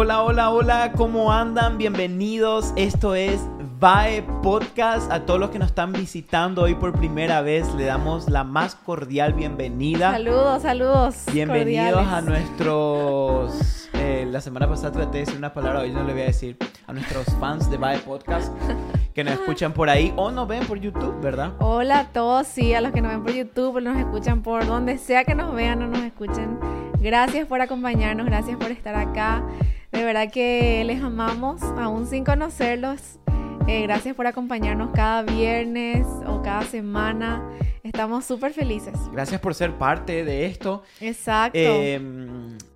Hola, hola, hola, ¿cómo andan? Bienvenidos. Esto es VAE Podcast. A todos los que nos están visitando hoy por primera vez, le damos la más cordial bienvenida. Saludos, saludos. Bienvenidos cordiales. a nuestros. eh, la semana pasada traté de decir una palabra, hoy no le voy a decir. A nuestros fans de VAE Podcast que nos escuchan por ahí o nos ven por YouTube, ¿verdad? Hola a todos, sí, a los que nos ven por YouTube, nos escuchan por donde sea que nos vean o nos escuchen. Gracias por acompañarnos, gracias por estar acá. De verdad que les amamos, aún sin conocerlos. Eh, gracias por acompañarnos cada viernes o cada semana. Estamos súper felices. Gracias por ser parte de esto. Exacto. Eh,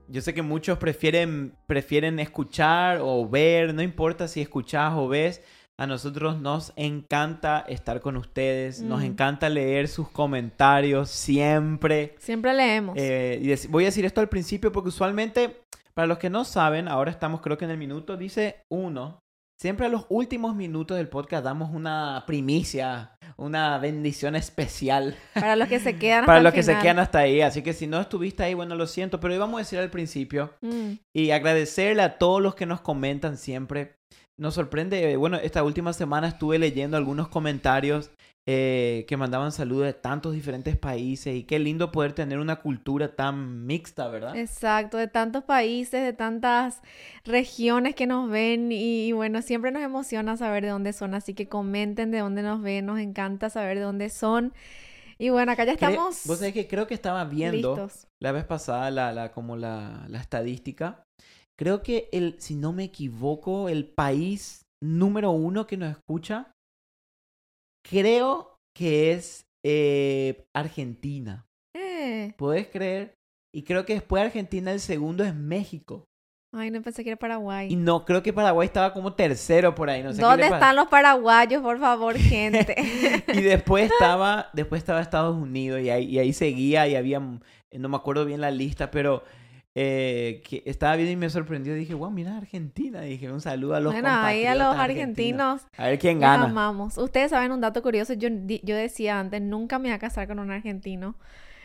yo sé que muchos prefieren, prefieren escuchar o ver, no importa si escuchas o ves. A nosotros nos encanta estar con ustedes, nos Mm. encanta leer sus comentarios siempre. Siempre leemos. Eh, y voy a decir esto al principio porque usualmente, para los que no saben, ahora estamos creo que en el minuto, dice uno. Siempre a los últimos minutos del podcast damos una primicia, una bendición especial para los que se quedan para hasta los el que se quedan hasta ahí. Así que si no estuviste ahí, bueno, lo siento, pero hoy vamos a decir al principio Mm, y agradecerle a todos los que nos comentan siempre. Nos sorprende, bueno, esta última semana estuve leyendo algunos comentarios eh, que mandaban saludos de tantos diferentes países y qué lindo poder tener una cultura tan mixta, ¿verdad? Exacto, de tantos países, de tantas regiones que nos ven y, y bueno, siempre nos emociona saber de dónde son, así que comenten de dónde nos ven, nos encanta saber de dónde son. Y bueno, acá ya estamos Vos sabés que creo que estaba viendo listos. la vez pasada la, la, como la, la estadística. Creo que el, si no me equivoco, el país número uno que nos escucha, creo que es eh, Argentina. Eh, ¿Puedes creer? Y creo que después de Argentina el segundo es México. ay, no pensé que era Y Paraguay. no, creo que Paraguay estaba como tercero por ahí. No sé qué ¿Dónde le están los paraguayos, por favor, gente? Y después estaba, después estaba Estados Unidos y ahí, y ahí seguía y había, no me acuerdo bien la lista, pero eh, que estaba viendo y me sorprendió. Dije, wow, mira Argentina. Dije, un saludo a los Bueno, ahí a los argentinos. argentinos A ver quién los gana. amamos. Ustedes saben un dato curioso, yo, yo decía antes, nunca me voy a casar con un argentino,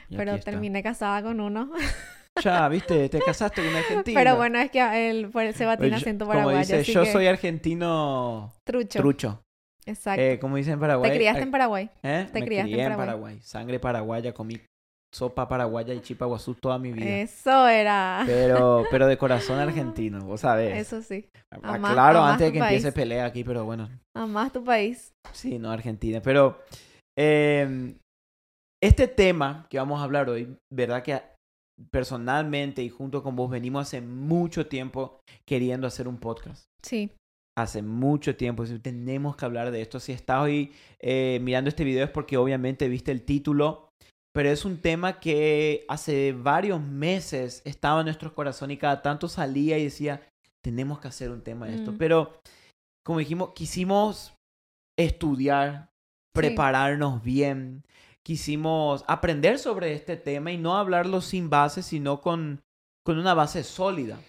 Y pero terminé casada con uno. Ya, viste, te casaste con un argentino. Pero bueno, es que él se Pues tiene acento Como paraguayo, dice, así yo que soy argentino trucho. trucho. Exacto. Eh, como dicen en Paraguay. ¿Te criaste eh, en Paraguay? ¿eh? te Me criaste en crié Paraguay. Sangre paraguaya, comí sopa paraguaya y chipa guazú toda mi vida. Eso era. Pero, pero de corazón argentino, vos sabés. Eso sí. Ah, Amás- claro, amás antes de que empiece pelea aquí, pero bueno. Amás tu país. Sí, no, Argentina. Pero eh, este tema que vamos a hablar hoy, verdad que personalmente y junto con vos venimos hace mucho tiempo queriendo hacer un podcast. Sí. Hace mucho tiempo, si tenemos que hablar de esto. Si estás hoy eh, mirando este video es porque obviamente viste el título, pero es un tema que hace varios meses estaba en nuestro corazón y cada tanto salía y decía, tenemos que hacer un tema de esto. Mm. Pero, como dijimos, quisimos estudiar, prepararnos bien, quisimos aprender sobre este tema y no hablarlo sin base, sino con, con una base sólida.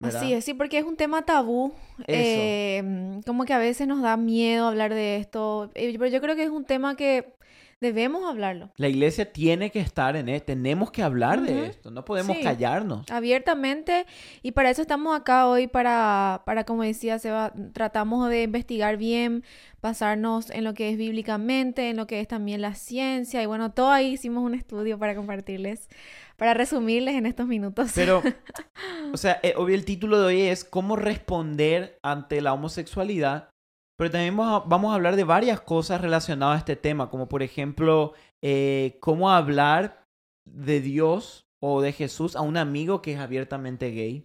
¿verdad? Así es, sí, porque es un tema tabú. Eh, como que a veces nos da miedo hablar de esto. eh, pero yo creo que es un tema que debemos hablarlo. La iglesia tiene que estar en él, tenemos que hablar Ujú. de esto, no podemos Sí. callarnos. abiertamente y para eso estamos acá hoy para, para como decía Seba, tratamos de investigar bien, basarnos en lo que es bíblicamente, en lo que es también la ciencia y bueno, todo ahí hicimos un estudio para compartirles, para resumirles en estos minutos. Pero, o sea, eh, obvio el título de hoy es cómo responder ante la homosexualidad, pero también vamos a, vamos a hablar de varias cosas relacionadas a este tema, como por ejemplo, eh, cómo hablar de Dios o de Jesús a un amigo que es abiertamente gay.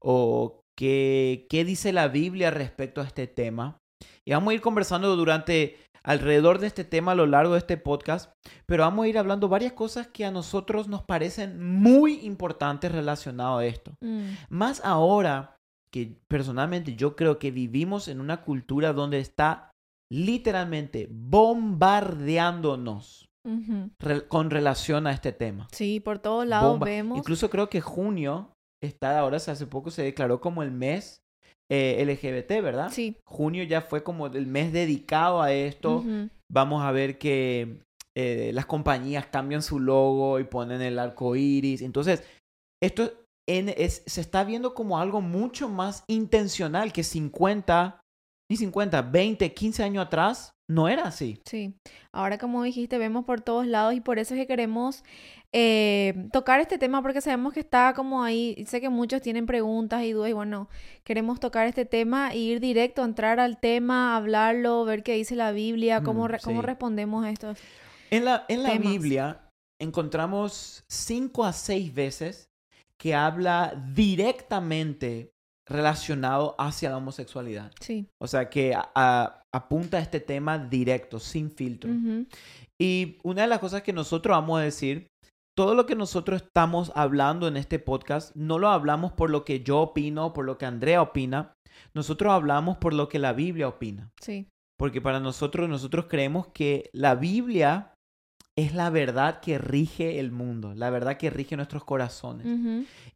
O qué, qué dice la Biblia respecto a este tema. Y vamos a ir conversando durante alrededor de este tema a lo largo de este podcast, pero vamos a ir hablando varias cosas que a nosotros nos parecen muy importantes relacionadas a esto. Mm, Más ahora que personalmente yo creo que vivimos en una cultura donde está literalmente bombardeándonos ujú. re- con relación a este tema. Sí, por todos lados Bomba. vemos. Incluso creo que junio está ahora, hace poco se declaró como el mes eh, LGBT, ¿verdad? Sí. Junio ya fue como el mes dedicado a esto. ujú. Vamos a ver que eh, las compañías cambian su logo y ponen el arco iris. Entonces, esto en, es, se está viendo como algo mucho más intencional que 50, ni 50, 20, 15 años atrás no era así. Sí, ahora como dijiste, vemos por todos lados y por eso es que queremos eh, tocar este tema porque sabemos que está como ahí, sé que muchos tienen preguntas y dudas y bueno, queremos tocar este tema e ir directo, entrar al tema, hablarlo, ver qué dice la Biblia, cómo, Mm, cómo sí. respondemos a estos. En la, en la temas. Biblia encontramos cinco a seis veces que habla directamente relacionado hacia la homosexualidad. Sí. O sea, que a- a- apunta a este tema directo, sin filtro. Y una de las cosas que nosotros vamos a decir, todo lo que nosotros estamos hablando en este podcast, no lo hablamos por lo que yo opino, por lo que Andrea opina, nosotros hablamos por lo que la Biblia opina. Sí. Porque para nosotros, nosotros creemos que la Biblia es la verdad que rige el mundo, la verdad que rige nuestros corazones.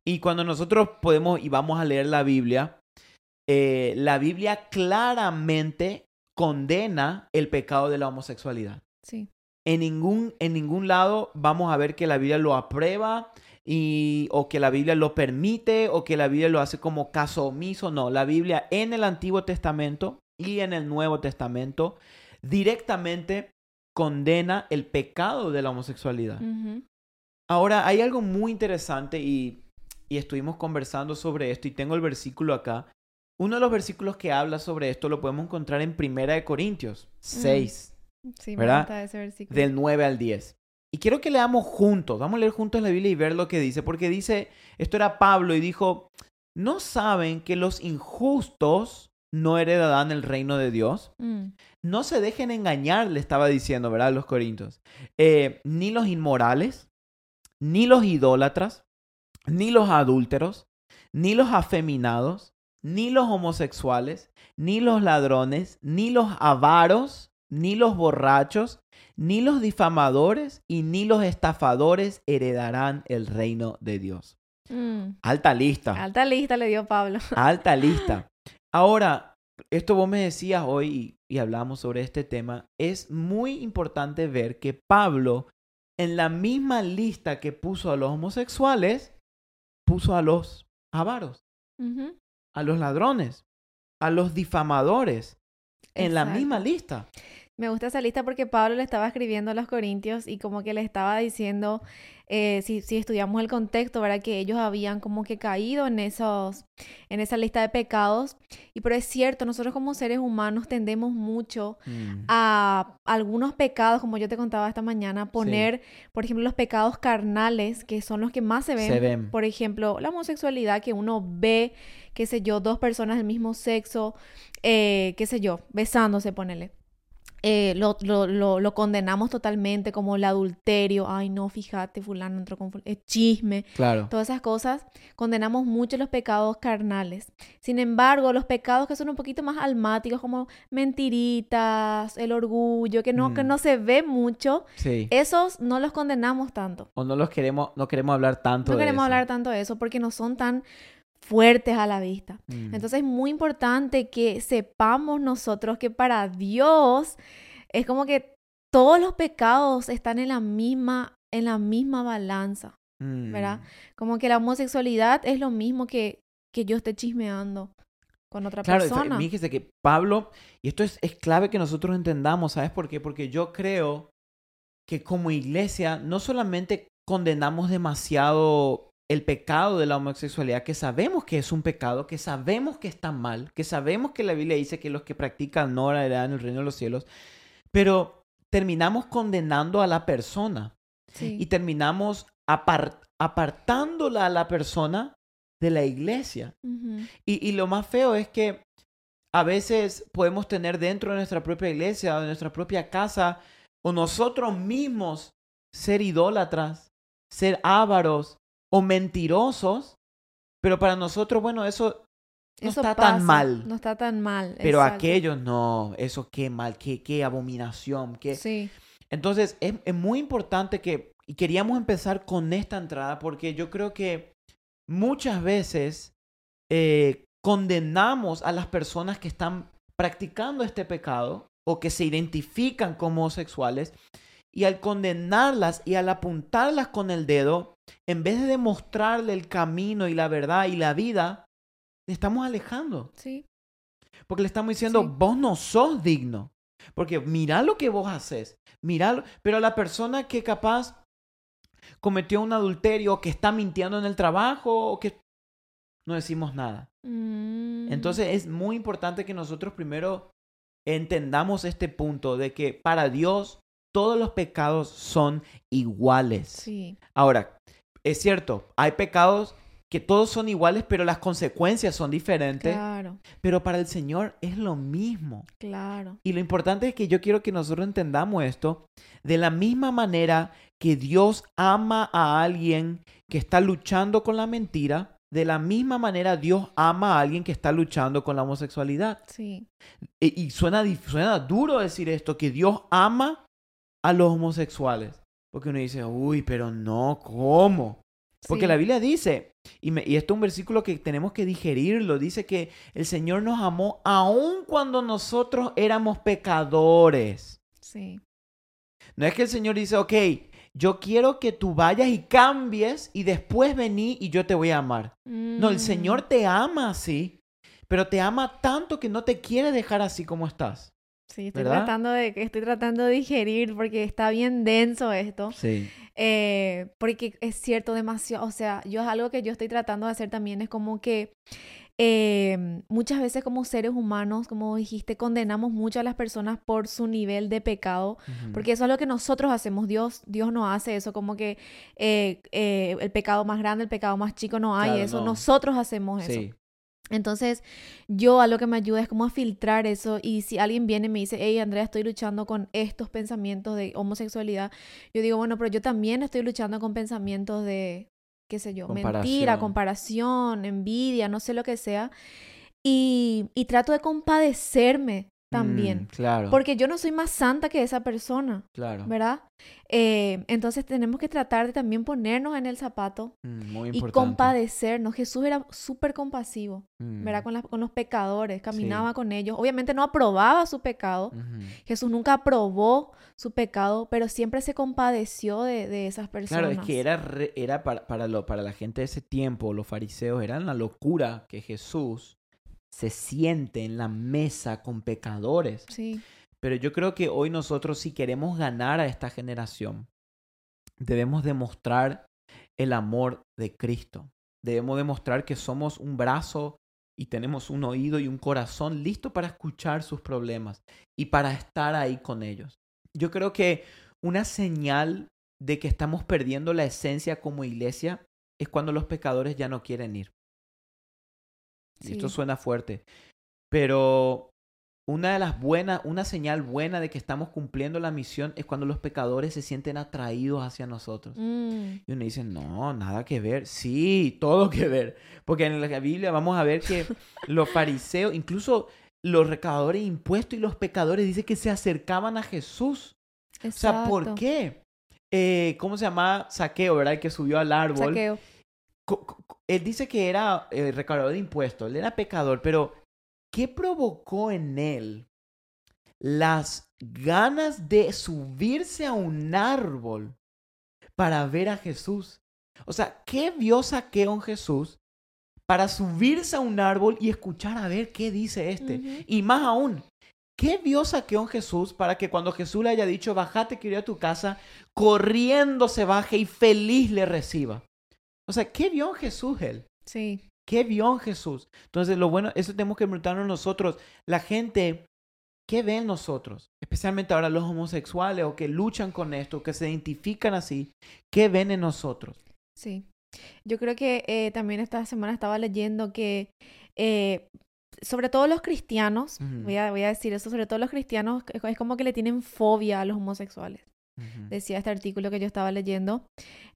Y cuando nosotros podemos y vamos a leer la Biblia, eh, la Biblia claramente condena el pecado de la homosexualidad. Sí. En ningún, en ningún lado vamos a ver que la Biblia lo aprueba y, o que la Biblia lo permite o que la Biblia lo hace como caso omiso. No, la Biblia en el Antiguo Testamento y en el Nuevo Testamento directamente condena el pecado de la homosexualidad. Ahora, hay algo muy interesante y, y estuvimos conversando sobre esto y tengo el versículo acá. Uno de los versículos que habla sobre esto lo podemos encontrar en Primera de Corintios 6, Sí, me ¿Verdad? gusta ese versículo. del 9 al 10. Y quiero que leamos juntos, vamos a leer juntos la Biblia y ver lo que dice, porque dice, esto era Pablo y dijo, ¿no saben que los injustos no heredarán el reino de Dios? Mm, No se dejen engañar, le estaba diciendo, ¿verdad? Los corintios. Eh, ni los inmorales, ni los idólatras, ni los adúlteros, ni los afeminados, ni los homosexuales, ni los ladrones, ni los avaros, ni los borrachos, ni los difamadores y ni los estafadores heredarán el reino de Dios. mm. Alta lista. Alta lista le dio Pablo. Alta lista. Ahora, esto vos me decías hoy y, y hablamos sobre este tema. Es muy importante ver que Pablo, en la misma lista que puso a los homosexuales, puso a los avaros, a los ladrones, a los difamadores, en la misma lista. Me gusta esa lista porque Pablo le estaba escribiendo a los corintios y como que le estaba diciendo, eh, si, si estudiamos el contexto, ¿verdad? Que ellos habían como que caído en esos, en esa lista de pecados. Y pero es cierto, nosotros como seres humanos tendemos mucho Mm. a algunos pecados, como yo te contaba esta mañana, poner, por ejemplo, los pecados carnales, que son los que más se ven. Se ven. Por ejemplo, la homosexualidad, que uno ve, qué sé yo, dos personas del mismo sexo, eh, qué sé yo, besándose, ponele. Eh, lo, lo, lo, lo condenamos totalmente como el adulterio. Ay, no, fíjate, fulano entró con ful- eh, chisme. Claro. Todas esas cosas, condenamos mucho los pecados carnales. Sin embargo, los pecados que son un poquito más almáticos, como mentiritas, el orgullo, que no, que Mm. no se ve mucho, Sí. esos no los condenamos tanto. O no los queremos, no queremos hablar tanto No de queremos eso. hablar tanto de eso porque no son tan fuertes a la vista. Mm. Entonces es muy importante que sepamos nosotros que para Dios es como que todos los pecados están en la misma, en la misma balanza, Mm. ¿verdad? Como que la homosexualidad es lo mismo que, que yo esté chismeando con otra Claro, persona. fíjese que Pablo, y esto es, es clave que nosotros entendamos, ¿sabes por qué? Porque yo creo que como iglesia no solamente condenamos demasiado el pecado de la homosexualidad, que sabemos que es un pecado, que sabemos que está mal, que sabemos que la Biblia dice que los que practican no heredarán el reino de los cielos, pero terminamos condenando a la persona Sí. y terminamos apar- apartándola a la persona de la iglesia. Y, y lo más feo es que a veces podemos tener dentro de nuestra propia iglesia o de nuestra propia casa o nosotros mismos ser idólatras, ser ávaros o mentirosos, pero para nosotros, bueno, eso no Eso está pasa, tan mal. No está tan mal. pero exacto. aquellos no, eso qué mal, qué, qué abominación, qué... Sí. Entonces, es, es muy importante que, y queríamos empezar con esta entrada porque yo creo que muchas veces eh, condenamos a las personas que están practicando este pecado o que se identifican como homosexuales y al condenarlas y al apuntarlas con el dedo, en vez de demostrarle el camino y la verdad y la vida, le estamos alejando. Sí. Porque le estamos diciendo, Sí. vos no sos digno. Porque mira lo que vos haces. Mira, pero la persona que capaz cometió un adulterio, que está mintiendo en el trabajo, o que no decimos nada. Mm, Entonces es muy importante que nosotros primero entendamos este punto de que para Dios todos los pecados son iguales. Sí, Ahora, es cierto, hay pecados que todos son iguales, pero las consecuencias son diferentes. claro, Pero para el Señor es lo mismo. claro. Y lo importante es que yo quiero que nosotros entendamos esto de la misma manera que Dios ama a alguien que está luchando con la mentira, de la misma manera Dios ama a alguien que está luchando con la homosexualidad. Sí, E- Y, suena, suena duro decir esto, que Dios ama a los homosexuales. Porque uno dice, uy, pero no, ¿cómo? Porque sí, la Biblia dice, y, me- y esto es un versículo que tenemos que digerirlo, dice que el Señor nos amó aun cuando nosotros éramos pecadores. Sí, No es que el Señor dice, ok, yo quiero que tú vayas y cambies y después vení y yo te voy a amar. No, el Mm, Señor te ama así, pero te ama tanto que no te quiere dejar así como estás. Sí, estoy ¿verdad? tratando de, estoy tratando de digerir porque está bien denso esto. Sí. Eh, porque es cierto, demasiado, o sea, yo es algo que yo estoy tratando de hacer también, es como que eh, muchas veces como seres humanos, como dijiste, condenamos mucho a las personas por su nivel de pecado, porque eso es lo que nosotros hacemos, Dios, Dios no hace eso, como que eh, eh, el pecado más grande, el pecado más chico, no hay Claro, eso, no. nosotros hacemos eso. Entonces, yo a lo que me ayuda es como a filtrar eso y si alguien viene y me dice, hey, Andrea, estoy luchando con estos pensamientos de homosexualidad, yo digo, bueno, pero yo también estoy luchando con pensamientos de, qué sé yo, mentira, Comparación. comparación, envidia, no sé lo que sea. Y, y trato de compadecerme también, Mm, claro. porque yo no soy más santa que esa persona, Claro. ¿verdad? Eh, entonces tenemos que tratar de también ponernos en el zapato Mm, muy y compadecernos. Jesús era súper compasivo. Mm, ¿verdad? Con, con los pecadores, caminaba con ellos. Obviamente no aprobaba su pecado. Jesús nunca aprobó su pecado, pero siempre se compadeció de, de esas personas. Claro, es que era, re- era para, para, lo, para la gente de ese tiempo, los fariseos, era una locura que Jesús se siente en la mesa con pecadores. Sí, Pero yo creo que hoy nosotros, si queremos ganar a esta generación, debemos demostrar el amor de Cristo. Debemos demostrar que somos un brazo y tenemos un oído y un corazón listo para escuchar sus problemas y para estar ahí con ellos. Yo creo que una señal de que estamos perdiendo la esencia como iglesia es cuando los pecadores ya no quieren ir. Y Esto Sí. suena fuerte, pero una de las buenas, una señal buena de que estamos cumpliendo la misión es cuando los pecadores se sienten atraídos hacia nosotros. Mm, Y uno dice, no, nada que ver. Sí, todo que ver. Porque en la Biblia vamos a ver que los fariseos, incluso los recaudadores de impuestos y los pecadores, dice que se acercaban a Jesús. O sea, ¿por exacto. qué? Eh, ¿Cómo se llama? Saqueo, ¿verdad? El que subió al árbol. Saqueo. Él dice que era eh, recaudador de impuestos, él era pecador, pero ¿qué provocó en él las ganas de subirse a un árbol para ver a Jesús? O sea, ¿qué vio Saqueo en Jesús para subirse a un árbol y escuchar a ver qué dice este? Y más aún, ¿qué vio Saqueo en Jesús para que cuando Jesús le haya dicho, bajate, quiero ir a tu casa, corriendo se baje y feliz le reciba? O sea, ¿qué vio en Jesús él? Sí, ¿Qué vio Jesús? Entonces, lo bueno, eso tenemos que preguntarnos nosotros. La gente, ¿qué ve en nosotros? Especialmente ahora los homosexuales o que luchan con esto, que se identifican así. ¿Qué ven en nosotros? sí. Yo creo que eh, también esta semana estaba leyendo que eh, sobre todo los cristianos, voy, a, voy a decir eso, sobre todo los cristianos, es como que le tienen fobia a los homosexuales. Decía este artículo que yo estaba leyendo.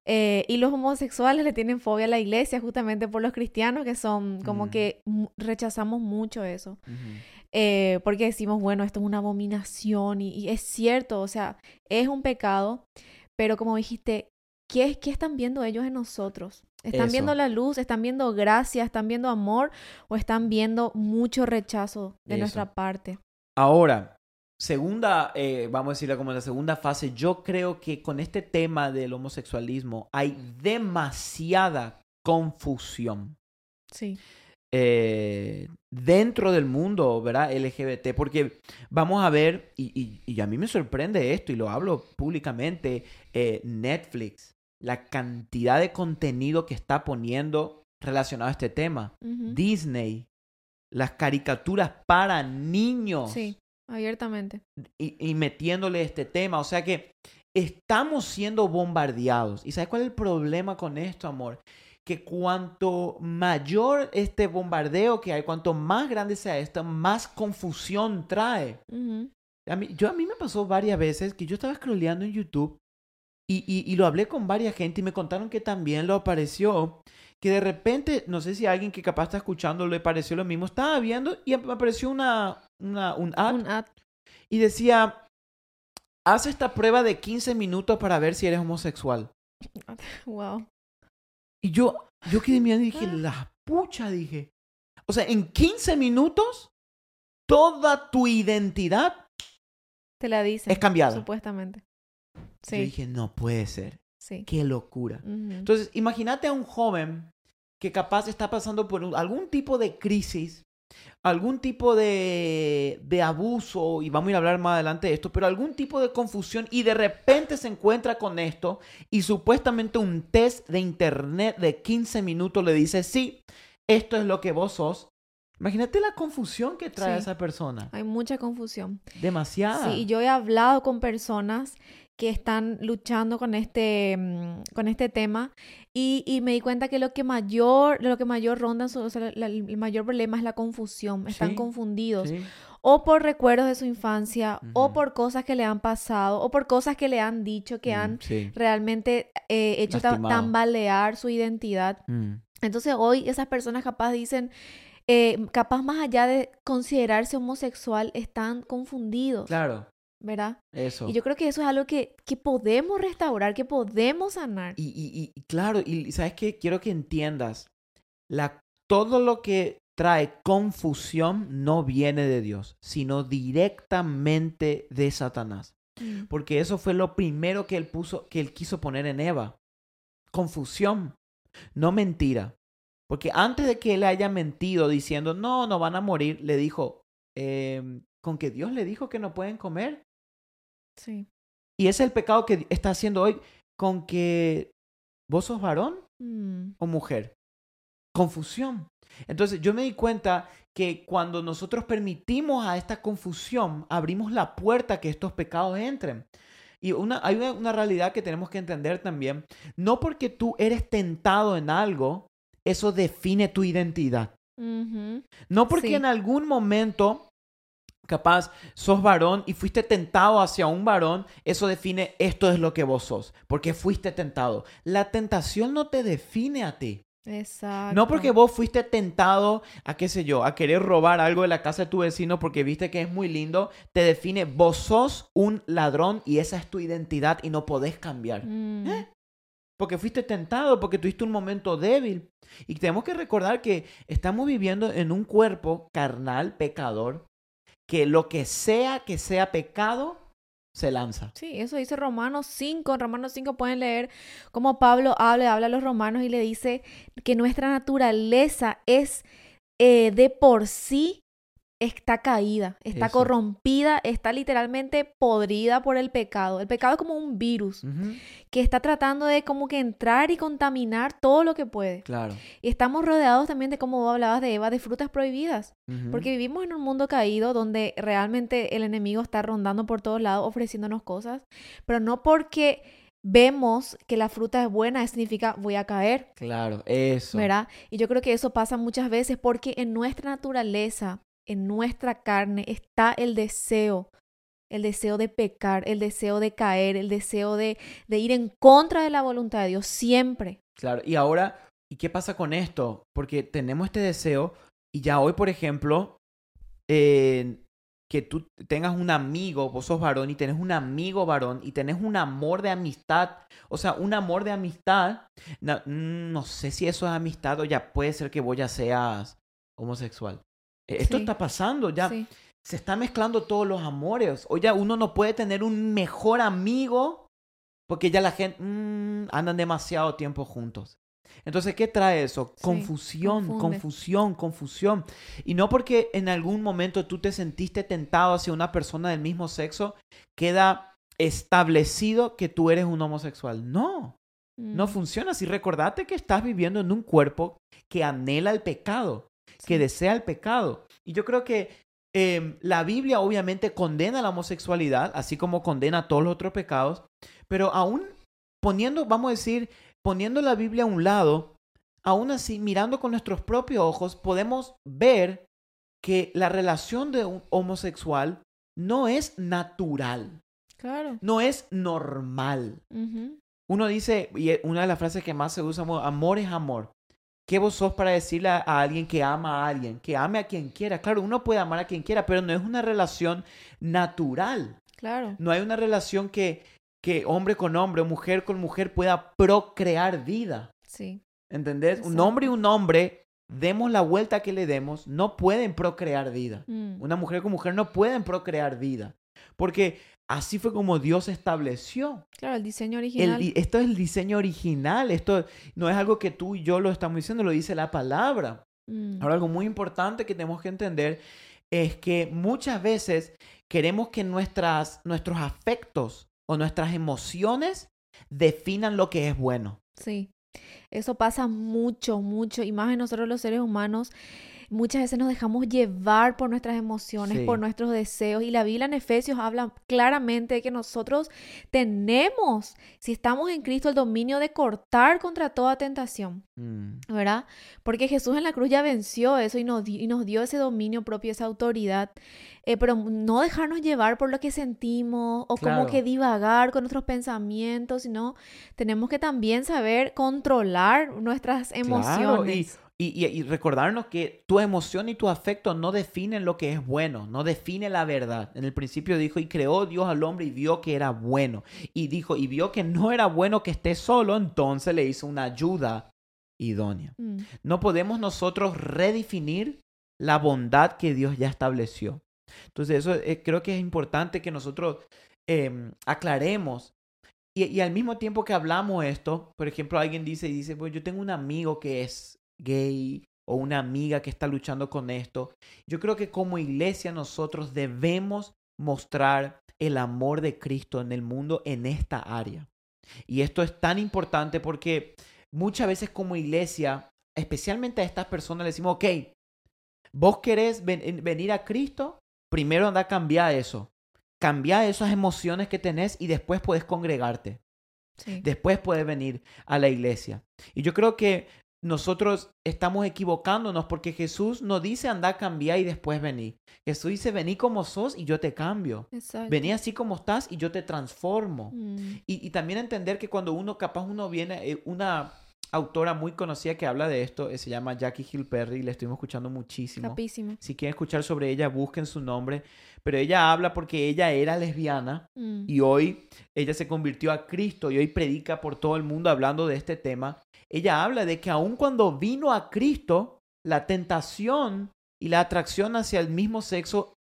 Eh, y los homosexuales le tienen fobia a la iglesia justamente por los cristianos que son como Mm. que rechazamos mucho eso. Eh, porque decimos, bueno, esto es una abominación y, y es cierto, o sea, es un pecado, pero como dijiste, ¿qué, qué están viendo ellos en nosotros? ¿Están Eso. viendo la luz? ¿Están viendo gracia? ¿Están viendo amor? ¿O están viendo mucho rechazo de Eso. nuestra parte? Ahora, segunda, eh, vamos a decirlo como la segunda fase, yo creo que con este tema del homosexualismo hay demasiada confusión. Sí. Eh, dentro del mundo, ¿verdad? LGBT, porque vamos a ver, y, y, a mí me sorprende esto, y lo hablo públicamente, eh, Netflix, la cantidad de contenido que está poniendo relacionado a este tema. Disney, las caricaturas para niños. Sí, abiertamente. Y, y, metiéndole este tema. O sea que estamos siendo bombardeados. ¿Y sabes cuál es el problema con esto, amor? Que cuanto mayor este bombardeo que hay, cuanto más grande sea esto, más confusión trae. a mí, yo, a mí me pasó varias veces que yo estaba scrolleando en YouTube y, y, y, lo hablé con varias gente y me contaron que también lo apareció que de repente, no sé si alguien que capaz está escuchando le pareció lo mismo, estaba viendo y me apareció una, una un, ad, y decía, haz esta prueba de 15 minutos para ver si eres homosexual. Wow. Y yo, yo quedé mirando y dije, la pucha, dije. O sea, en 15 minutos, toda tu identidad te la dice. Es cambiada. Supuestamente. Sí. Yo dije, no puede ser. Sí. Qué locura. Entonces, imagínate a un joven que capaz está pasando por algún tipo de crisis, algún tipo de, de, abuso, y vamos a ir a hablar más adelante de esto, pero algún tipo de confusión y de repente se encuentra con esto y supuestamente un test de internet de 15 minutos le dice, sí, esto es lo que vos sos. Imagínate la confusión que trae esa persona. Hay mucha confusión. Demasiada. Sí, y yo he hablado con personas que están luchando con este, mm, con este tema y, y, me di cuenta que lo que mayor, lo que mayor ronda, o sea, el mayor problema es la confusión, están confundidos. O por recuerdos de su infancia, o por cosas que le han pasado, o por cosas que le han dicho que mm, han realmente eh, hecho tambalear su identidad. Mm. Entonces hoy esas personas capaz dicen, eh, capaz más allá de considerarse homosexual, están confundidos. Claro. ¿Verdad? Eso. Y yo creo que eso es algo que, que podemos restaurar, que podemos sanar. Y, y, y claro, y sabes qué, quiero que entiendas, la, todo lo que trae confusión no viene de Dios, sino directamente de Satanás. Mm. Porque eso fue lo primero que él puso, que él quiso poner en Eva. Confusión, no mentira. Porque antes de que él haya mentido diciendo, no, no van a morir, le dijo, em, con que Dios le dijo que no pueden comer. Sí. Y ese es el pecado que está haciendo hoy con que vos sos varón mm. o mujer. Confusión. Entonces yo me di cuenta que cuando nosotros permitimos a esta confusión, abrimos la puerta a que estos pecados entren. Y una, hay una, realidad que tenemos que entender también. No porque tú eres tentado en algo, eso define tu identidad. No porque en algún momento capaz sos varón y fuiste tentado hacia un varón, eso define esto es lo que vos sos, porque fuiste tentado. La tentación no te define a ti. Exacto. No porque vos fuiste tentado a, qué sé yo, a querer robar algo de la casa de tu vecino porque viste que es muy lindo, te define, vos sos un ladrón y esa es tu identidad y no podés cambiar. Mm. ¿Eh? Porque fuiste tentado, porque tuviste un momento débil. Y tenemos que recordar que estamos viviendo en un cuerpo carnal, pecador, que lo que sea que sea pecado, se lanza. Sí, eso dice Romanos 5. En Romanos 5 pueden leer cómo Pablo habla, habla a los romanos y le dice que nuestra naturaleza es eh, de por sí está caída, está corrompida, está literalmente podrida por el pecado. El pecado es como un virus que está tratando de como que entrar y contaminar todo lo que puede. Claro. Y estamos rodeados también de, como hablabas de Eva, de frutas prohibidas. Porque vivimos en un mundo caído donde realmente el enemigo está rondando por todos lados ofreciéndonos cosas, pero no porque vemos que la fruta es buena, significa voy a caer. Claro, eso. ¿Verdad? Y yo creo que eso pasa muchas veces porque en nuestra naturaleza en nuestra carne está el deseo, el deseo de pecar, el deseo de caer, el deseo de, de ir en contra de la voluntad de Dios, siempre. Claro, y ahora, ¿y qué pasa con esto? Porque tenemos este deseo y ya hoy, por ejemplo, que tú tengas un amigo, vos sos varón y tenés un amigo varón y tenés un amor de amistad, o sea, un amor de amistad, no, no sé si eso es amistad o ya puede ser que vos ya seas homosexual. E-, esto está pasando ya. se está mezclando todos los amores. Oye, uno no puede tener un mejor amigo porque ya la gente mm, andan demasiado tiempo juntos. Entonces, ¿qué trae eso? Confusión, confusión, confusión. Y no porque en algún momento tú te sentiste tentado hacia una persona del mismo sexo, queda establecido que tú eres un homosexual. No, no Mm, funciona así. Recordate que estás viviendo en un cuerpo que anhela el pecado, que desea el pecado. Y yo creo que em, la Biblia obviamente condena la homosexualidad, así como condena todos los otros pecados, pero aún poniendo, vamos a decir, poniendo la Biblia a un lado, aún así, mirando con nuestros propios ojos, podemos ver que la relación de un homosexual no es natural, Claro. no es normal. Uno dice, y una de las frases que más se usa, mo- amor es amor. ¿Qué vos sos para decirle a, a alguien que ama a alguien? Que ame a quien quiera. Claro, uno puede amar a quien quiera, pero no es una relación natural. Claro. No hay una relación que, que hombre con hombre o mujer con mujer pueda procrear vida. Sí. ¿Entendés? Un hombre y un hombre, demos la vuelta que le demos, no pueden procrear vida. Mm, Una mujer con mujer no pueden procrear vida. Porque así fue como Dios estableció. Claro, el diseño original. esto es el diseño original. Esto no es algo que tú y yo lo estamos diciendo, lo dice la palabra. Mm, Ahora, algo muy importante que tenemos que entender es que muchas veces queremos que nuestras, nuestros afectos o nuestras emociones definan lo que es bueno. Sí, eso pasa mucho, mucho, y más en nosotros los seres humanos. Muchas veces nos dejamos llevar por nuestras emociones, Sí. por nuestros deseos, y la Biblia en Efesios habla claramente de que nosotros tenemos, si estamos en Cristo, el dominio de cortar contra toda tentación. Mm, ¿verdad? Porque Jesús en la cruz ya venció eso y nos, y nos dio ese dominio propio, esa autoridad, eh, pero no dejarnos llevar por lo que sentimos o como Claro. que divagar con nuestros pensamientos, sino tenemos que también saber controlar nuestras Claro, y, emociones. Y, y- y recordarnos que tu emoción y tu afecto no definen lo que es bueno, no define la verdad. En el principio dijo, y creó Dios al hombre y vio que era bueno. Y dijo, y vio que no era bueno que esté solo, entonces le hizo una ayuda idónea. Mm, No podemos nosotros redefinir la bondad que Dios ya estableció. Entonces, eso eh, creo que es importante que nosotros em, aclaremos. Y, y al mismo tiempo que hablamos esto, por ejemplo, alguien dice y dice, pues yo tengo un amigo que es gay o una amiga que está luchando con esto. Yo creo que como iglesia nosotros debemos mostrar el amor de Cristo en el mundo en esta área. Y esto es tan importante porque muchas veces como iglesia, especialmente a estas personas, le decimos, ok, vos querés ven- venir a Cristo, primero anda a cambiar eso. Cambia esas emociones que tenés y después puedes congregarte. sí. Después puedes venir a la iglesia. Y yo creo que nosotros estamos equivocándonos porque Jesús no dice anda a cambiar y después venir. Jesús dice vení como sos y yo te cambio. Exacto. Vení así como estás y yo te transformo. Mm, Y, y también entender que cuando uno, capaz uno viene, eh, una autora muy conocida que habla de esto, eh, se llama Jackie Hill Perry, la estuvimos escuchando muchísimo. capísimo. Si quieren escuchar sobre ella, busquen su nombre. Pero ella habla porque ella era lesbiana Mm, y hoy ella se convirtió a Cristo y hoy predica por todo el mundo hablando de este tema. Ella habla de que aun cuando vino a Cristo, la tentación y la atracción hacia el mismo sexo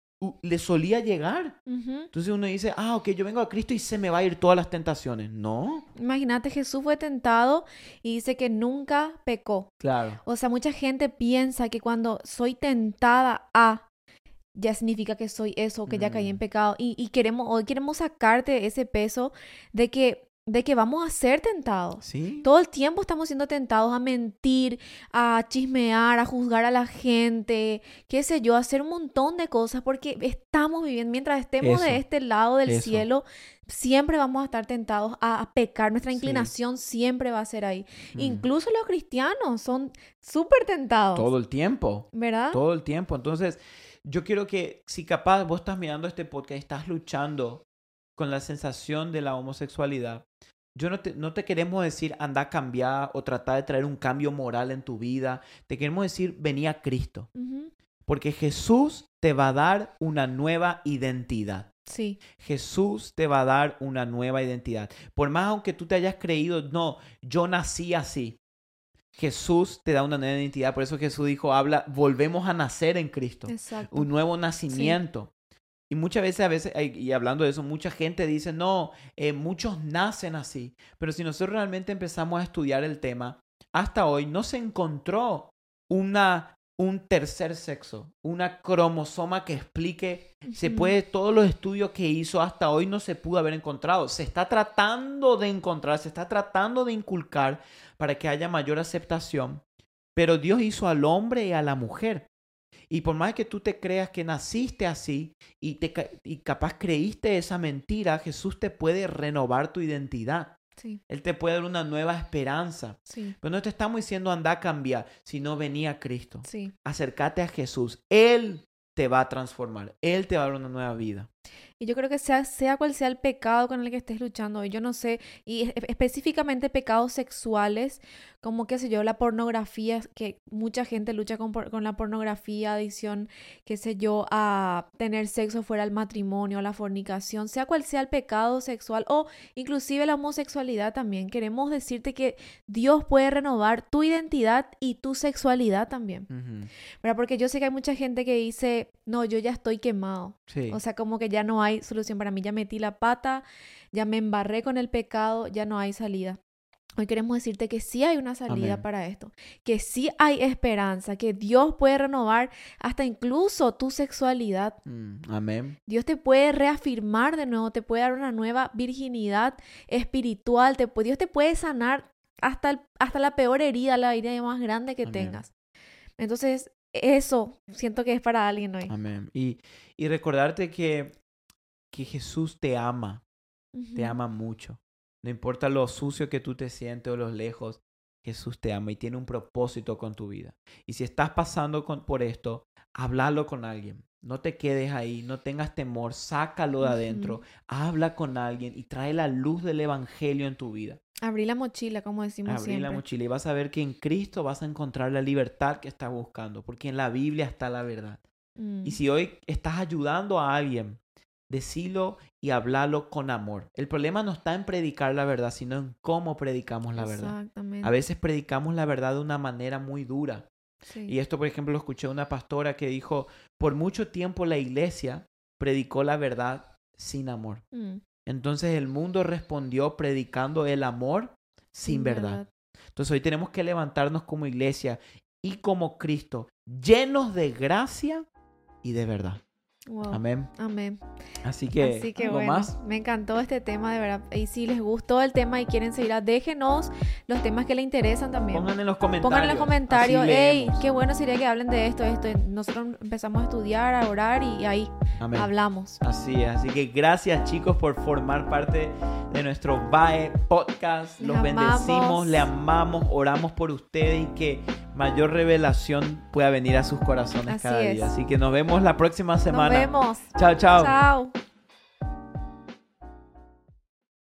le solía llegar. ujú. Entonces uno dice, ah, ok, yo vengo a Cristo y se me va a ir todas las tentaciones. No, Imagínate, Jesús fue tentado y dice que nunca pecó. claro. O sea, mucha gente piensa que cuando soy tentada a, ya significa que soy eso, que ya caí en Mm. pecado. Y, y queremos, hoy queremos sacarte ese peso de que, de que vamos a ser tentados. Sí. Todo el tiempo estamos siendo tentados a mentir, a chismear, a juzgar a la gente, qué sé yo, a hacer un montón de cosas porque estamos viviendo, mientras estemos de este lado del eso. cielo, siempre vamos a estar tentados a, a pecar. Nuestra Sí. inclinación siempre va a ser ahí. Mm. Incluso los cristianos son súper tentados. Todo el tiempo. ¿Verdad? Todo el tiempo. Entonces, yo quiero que si capaz vos estás mirando este podcast y estás luchando con la sensación de la homosexualidad, yo no te, no te queremos decir anda a cambiar o tratar de traer un cambio moral en tu vida. Te queremos decir vení a Cristo. Porque Jesús te va a dar una nueva identidad. Sí, Jesús te va a dar una nueva identidad. Por más aunque tú te hayas creído, no, yo nací así. Jesús te da una nueva identidad. Por eso Jesús dijo, habla, volvemos a nacer en Cristo. Exacto. Un nuevo nacimiento. Y muchas veces, a veces, y hablando de eso, mucha gente dice, no, eh, muchos nacen así. Pero si nosotros realmente empezamos a estudiar el tema, hasta hoy no se encontró una, un tercer sexo, una cromosoma que explique, se puede, todos los estudios que hizo hasta hoy no se pudo haber encontrado. Se está tratando de encontrar, se está tratando de inculcar para que haya mayor aceptación. Pero Dios hizo al hombre y a la mujer. Y por más que tú te creas que naciste así y, te, y capaz creíste esa mentira, Jesús te puede renovar tu identidad. Él te puede dar una nueva esperanza. Pero no te estamos diciendo anda a cambiar, sino venía a Cristo. Acércate a Jesús. Él te va a transformar. Él te va a dar una nueva vida. Y yo creo que sea, sea cual sea el pecado con el que estés luchando yo no sé, y específicamente pecados sexuales, como qué sé yo, la pornografía, que mucha gente lucha con, con la pornografía, adicción, qué sé yo, a tener sexo fuera del matrimonio, la fornicación, sea cual sea el pecado sexual o inclusive la homosexualidad también. Queremos decirte que Dios puede renovar tu identidad y tu sexualidad también. Porque yo sé que hay mucha gente que dice, no, yo ya estoy quemado. O sea, como que ya no hay solución para mí, ya metí la pata, ya me embarré con el pecado, ya no hay salida. Hoy queremos decirte que sí hay una salida para esto, que sí hay esperanza, que Dios puede renovar hasta incluso tu sexualidad. Mm, amén. Dios te puede reafirmar de nuevo, te puede dar una nueva virginidad espiritual, te, Dios te puede sanar hasta, hasta la peor herida, la herida más grande que tengas. Entonces, eso siento que es para alguien hoy. Amén. Y, y recordarte que, que Jesús te ama, te ama mucho. No importa lo sucio que tú te sientes o los lejos, Jesús te ama y tiene un propósito con tu vida. Y si estás pasando por esto, háblalo con alguien. No te quedes ahí, no tengas temor, sácalo de adentro, habla con alguien y trae la luz del Evangelio en tu vida. Abrí la mochila, como decimos Abrí la mochila y vas a ver que en Cristo vas a encontrar la libertad que estás buscando, porque en la Biblia está la verdad. Y mm. si hoy estás ayudando a alguien, decilo y hablalo con amor. El problema no está en predicar la verdad, sino en cómo predicamos la verdad. A veces predicamos la verdad de una manera muy dura. Y esto, por ejemplo, lo escuché una pastora que dijo, por mucho tiempo la iglesia predicó la verdad sin amor. Mm. Entonces el mundo respondió predicando el amor sin, verdad. Entonces hoy tenemos que levantarnos como iglesia y como Cristo, llenos de gracia y de verdad. Amén. Amén. Así que, Así que bueno, más? me encantó este tema, de verdad. Y si les gustó el tema y quieren seguir, déjenos los temas que les interesan también. Pongan en los comentarios. Pongan en los comentarios, hey, qué bueno sería que hablen de esto, esto. Nosotros empezamos a estudiar, a orar y ahí hablamos. Así es. Así que gracias chicos por formar parte de nuestro VAE podcast. Los bendecimos, le amamos, oramos por ustedes y que mayor revelación pueda venir a sus corazones cada día. Así que nos vemos la próxima semana. Nos vemos. Chao, chao. Chao.